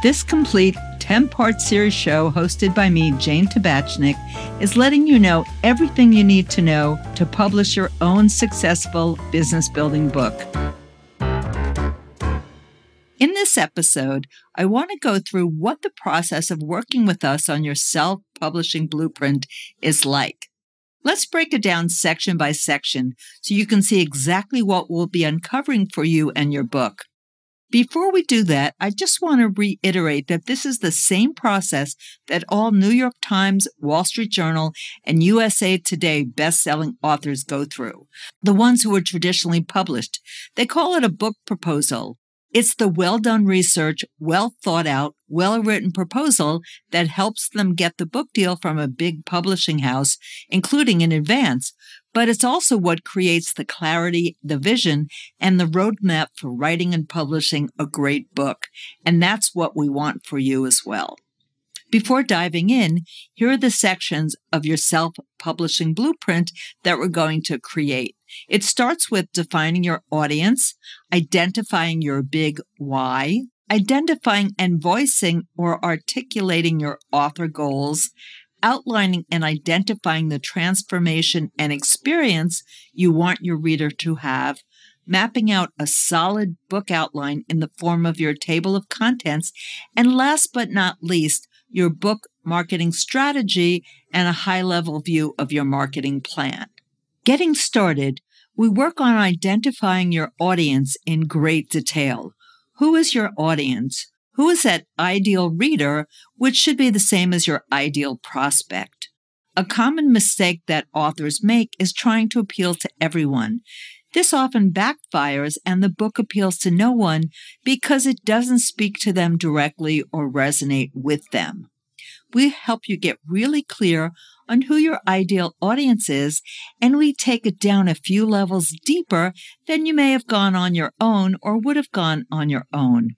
This complete 10 part series show, hosted by me, Jane Tabachnik, is letting you know everything you need to know to publish your own successful business building book. In this episode, I want to go through what the process of working with us on your self publishing blueprint is like. Let's break it down section by section so you can see exactly what we'll be uncovering for you and your book. Before we do that, I just want to reiterate that this is the same process that all New York Times, Wall Street Journal, and USA Today best-selling authors go through. The ones who are traditionally published. They call it a book proposal. It's the well done research, well thought out, well written proposal that helps them get the book deal from a big publishing house, including in advance. But it's also what creates the clarity, the vision, and the roadmap for writing and publishing a great book. And that's what we want for you as well. Before diving in, here are the sections of your self publishing blueprint that we're going to create. It starts with defining your audience, identifying your big why, identifying and voicing or articulating your author goals, outlining and identifying the transformation and experience you want your reader to have, mapping out a solid book outline in the form of your table of contents, and last but not least, your book marketing strategy and a high level view of your marketing plan. Getting started, we work on identifying your audience in great detail. Who is your audience? Who is that ideal reader, which should be the same as your ideal prospect? A common mistake that authors make is trying to appeal to everyone. This often backfires and the book appeals to no one because it doesn't speak to them directly or resonate with them. We help you get really clear on who your ideal audience is, and we take it down a few levels deeper than you may have gone on your own or would have gone on your own.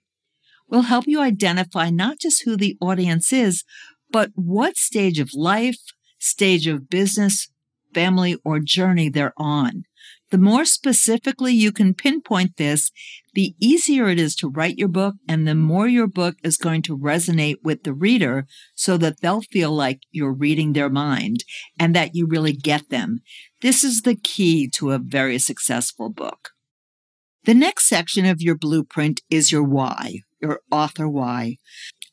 We'll help you identify not just who the audience is, but what stage of life, stage of business, family, or journey they're on. The more specifically you can pinpoint this, the easier it is to write your book and the more your book is going to resonate with the reader so that they'll feel like you're reading their mind and that you really get them. This is the key to a very successful book. The next section of your blueprint is your why, your author why.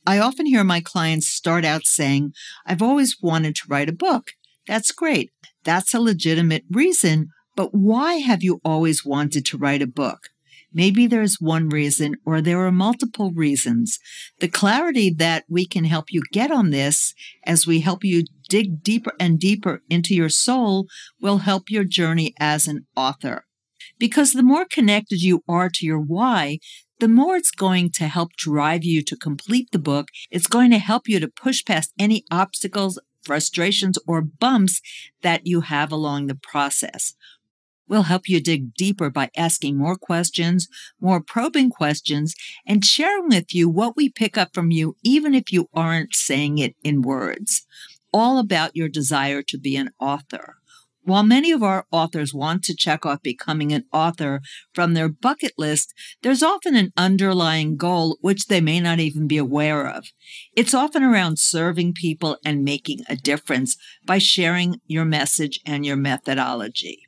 I often hear my clients start out saying, I've always wanted to write a book. That's great. That's a legitimate reason but why have you always wanted to write a book? Maybe there's one reason or there are multiple reasons. The clarity that we can help you get on this as we help you dig deeper and deeper into your soul will help your journey as an author. Because the more connected you are to your why, the more it's going to help drive you to complete the book. It's going to help you to push past any obstacles, frustrations, or bumps that you have along the process. We'll help you dig deeper by asking more questions, more probing questions, and sharing with you what we pick up from you, even if you aren't saying it in words. All about your desire to be an author. While many of our authors want to check off becoming an author from their bucket list, there's often an underlying goal which they may not even be aware of. It's often around serving people and making a difference by sharing your message and your methodology.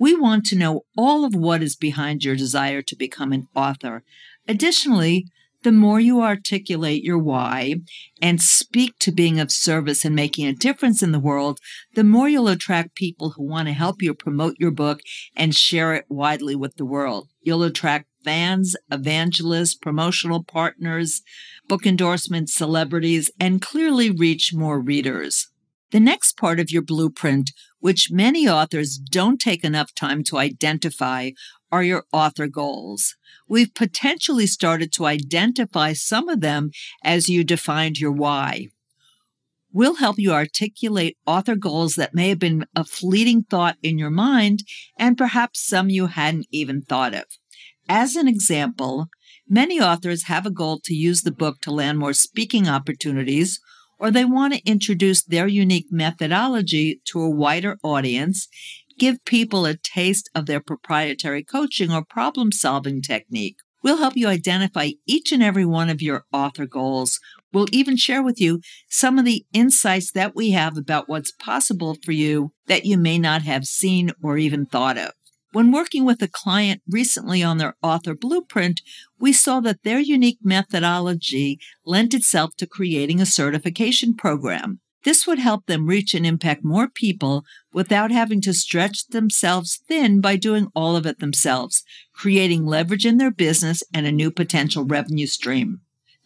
We want to know all of what is behind your desire to become an author. Additionally, the more you articulate your why and speak to being of service and making a difference in the world, the more you'll attract people who want to help you promote your book and share it widely with the world. You'll attract fans, evangelists, promotional partners, book endorsements, celebrities, and clearly reach more readers. The next part of your blueprint, which many authors don't take enough time to identify, are your author goals. We've potentially started to identify some of them as you defined your why. We'll help you articulate author goals that may have been a fleeting thought in your mind and perhaps some you hadn't even thought of. As an example, many authors have a goal to use the book to land more speaking opportunities or they want to introduce their unique methodology to a wider audience, give people a taste of their proprietary coaching or problem solving technique, We'll help you identify each and every one of your author goals. We'll even share with you some of the insights that we have about what's possible for you that you may not have seen or even thought of. When working with a client recently on their author blueprint, we saw that their unique methodology lent itself to creating a certification program. This would help them reach and impact more people without having to stretch themselves thin by doing all of it themselves, creating leverage in their business and a new potential revenue stream.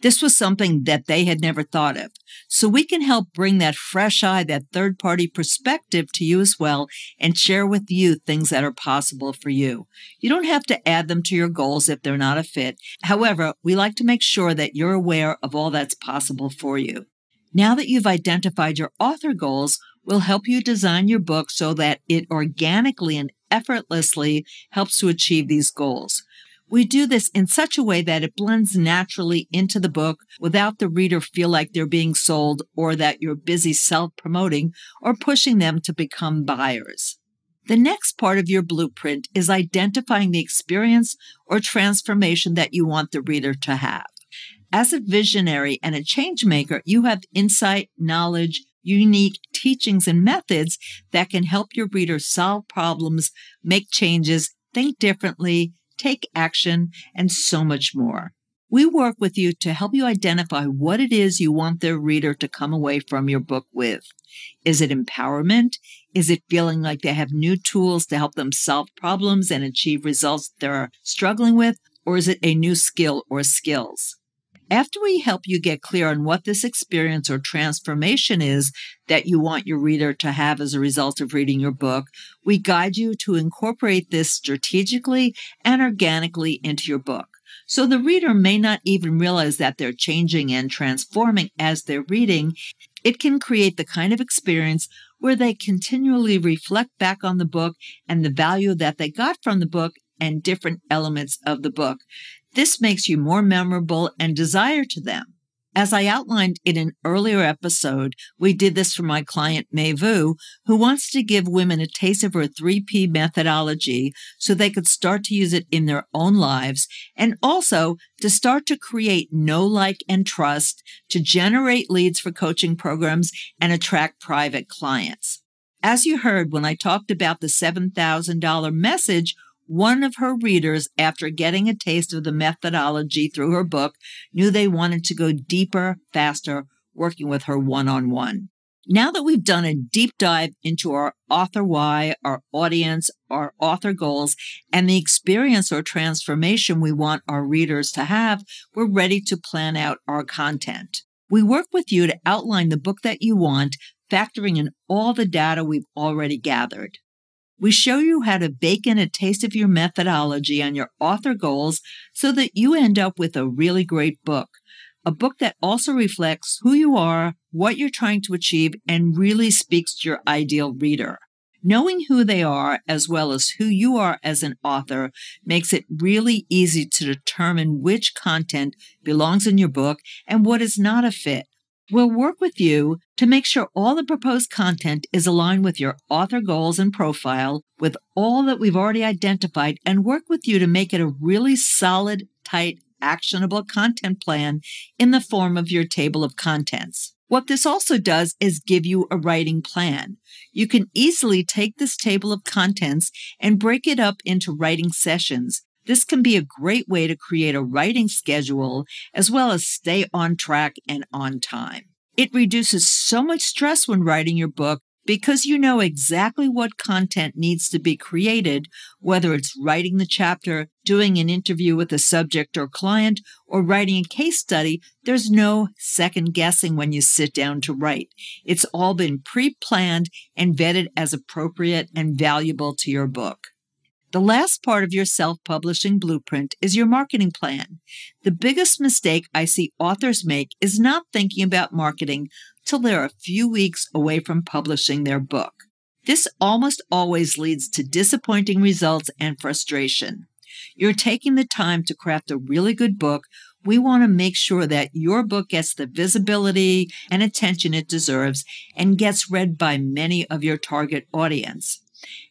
This was something that they had never thought of. So we can help bring that fresh eye, that third party perspective to you as well and share with you things that are possible for you. You don't have to add them to your goals if they're not a fit. However, we like to make sure that you're aware of all that's possible for you. Now that you've identified your author goals, we'll help you design your book so that it organically and effortlessly helps to achieve these goals. We do this in such a way that it blends naturally into the book without the reader feel like they're being sold or that you're busy self-promoting or pushing them to become buyers. The next part of your blueprint is identifying the experience or transformation that you want the reader to have. As a visionary and a change maker, you have insight, knowledge, unique teachings and methods that can help your reader solve problems, make changes, think differently, take action, and so much more. We work with you to help you identify what it is you want the reader to come away from your book with. Is it empowerment? Is it feeling like they have new tools to help them solve problems and achieve results they're struggling with? Or is it a new skill or skills? After we help you get clear on what this experience or transformation is that you want your reader to have as a result of reading your book, we guide you to incorporate this strategically and organically into your book. So the reader may not even realize that they're changing and transforming as they're reading. It can create the kind of experience where they continually reflect back on the book and the value that they got from the book and different elements of the book. This makes you more memorable and desire to them. As I outlined in an earlier episode, we did this for my client Vu, who wants to give women a taste of her 3P methodology so they could start to use it in their own lives and also to start to create know, like, and trust to generate leads for coaching programs and attract private clients. As you heard when I talked about the $7,000 message one of her readers, after getting a taste of the methodology through her book, knew they wanted to go deeper, faster, working with her one on one. Now that we've done a deep dive into our author why, our audience, our author goals, and the experience or transformation we want our readers to have, we're ready to plan out our content. We work with you to outline the book that you want, factoring in all the data we've already gathered. We show you how to bake in a taste of your methodology on your author goals so that you end up with a really great book. A book that also reflects who you are, what you're trying to achieve, and really speaks to your ideal reader. Knowing who they are as well as who you are as an author makes it really easy to determine which content belongs in your book and what is not a fit. We'll work with you to make sure all the proposed content is aligned with your author goals and profile with all that we've already identified and work with you to make it a really solid, tight, actionable content plan in the form of your table of contents. What this also does is give you a writing plan. You can easily take this table of contents and break it up into writing sessions this can be a great way to create a writing schedule as well as stay on track and on time. It reduces so much stress when writing your book because you know exactly what content needs to be created, whether it's writing the chapter, doing an interview with a subject or client, or writing a case study, there's no second guessing when you sit down to write. It's all been pre planned and vetted as appropriate and valuable to your book. The last part of your self publishing blueprint is your marketing plan. The biggest mistake I see authors make is not thinking about marketing till they're a few weeks away from publishing their book. This almost always leads to disappointing results and frustration. You're taking the time to craft a really good book. We want to make sure that your book gets the visibility and attention it deserves and gets read by many of your target audience.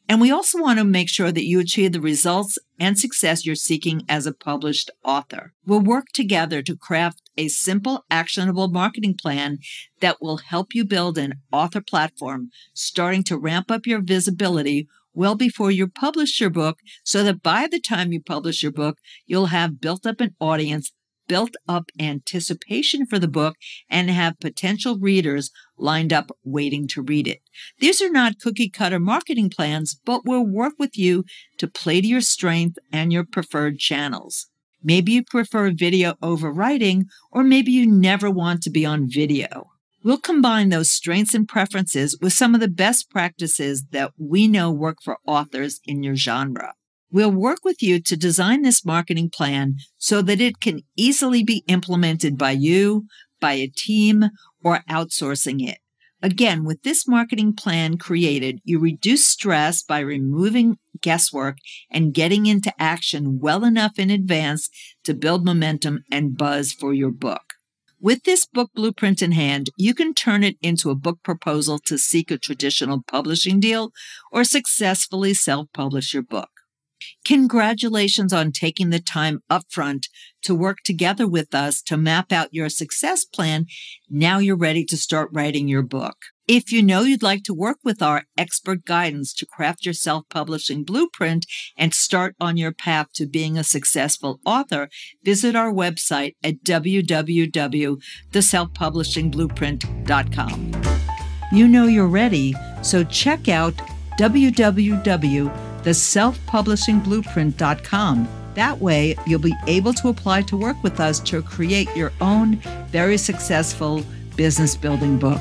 And we also want to make sure that you achieve the results and success you're seeking as a published author. We'll work together to craft a simple, actionable marketing plan that will help you build an author platform, starting to ramp up your visibility well before you publish your book so that by the time you publish your book, you'll have built up an audience built up anticipation for the book and have potential readers lined up waiting to read it. These are not cookie cutter marketing plans, but will work with you to play to your strength and your preferred channels. Maybe you prefer video over writing, or maybe you never want to be on video. We'll combine those strengths and preferences with some of the best practices that we know work for authors in your genre. We'll work with you to design this marketing plan so that it can easily be implemented by you, by a team, or outsourcing it. Again, with this marketing plan created, you reduce stress by removing guesswork and getting into action well enough in advance to build momentum and buzz for your book. With this book blueprint in hand, you can turn it into a book proposal to seek a traditional publishing deal or successfully self publish your book. Congratulations on taking the time upfront to work together with us to map out your success plan. Now you're ready to start writing your book. If you know you'd like to work with our expert guidance to craft your self publishing blueprint and start on your path to being a successful author, visit our website at www.theselfpublishingblueprint.com. You know you're ready, so check out www theselfpublishingblueprint.com. That way, you'll be able to apply to work with us to create your own very successful business building book.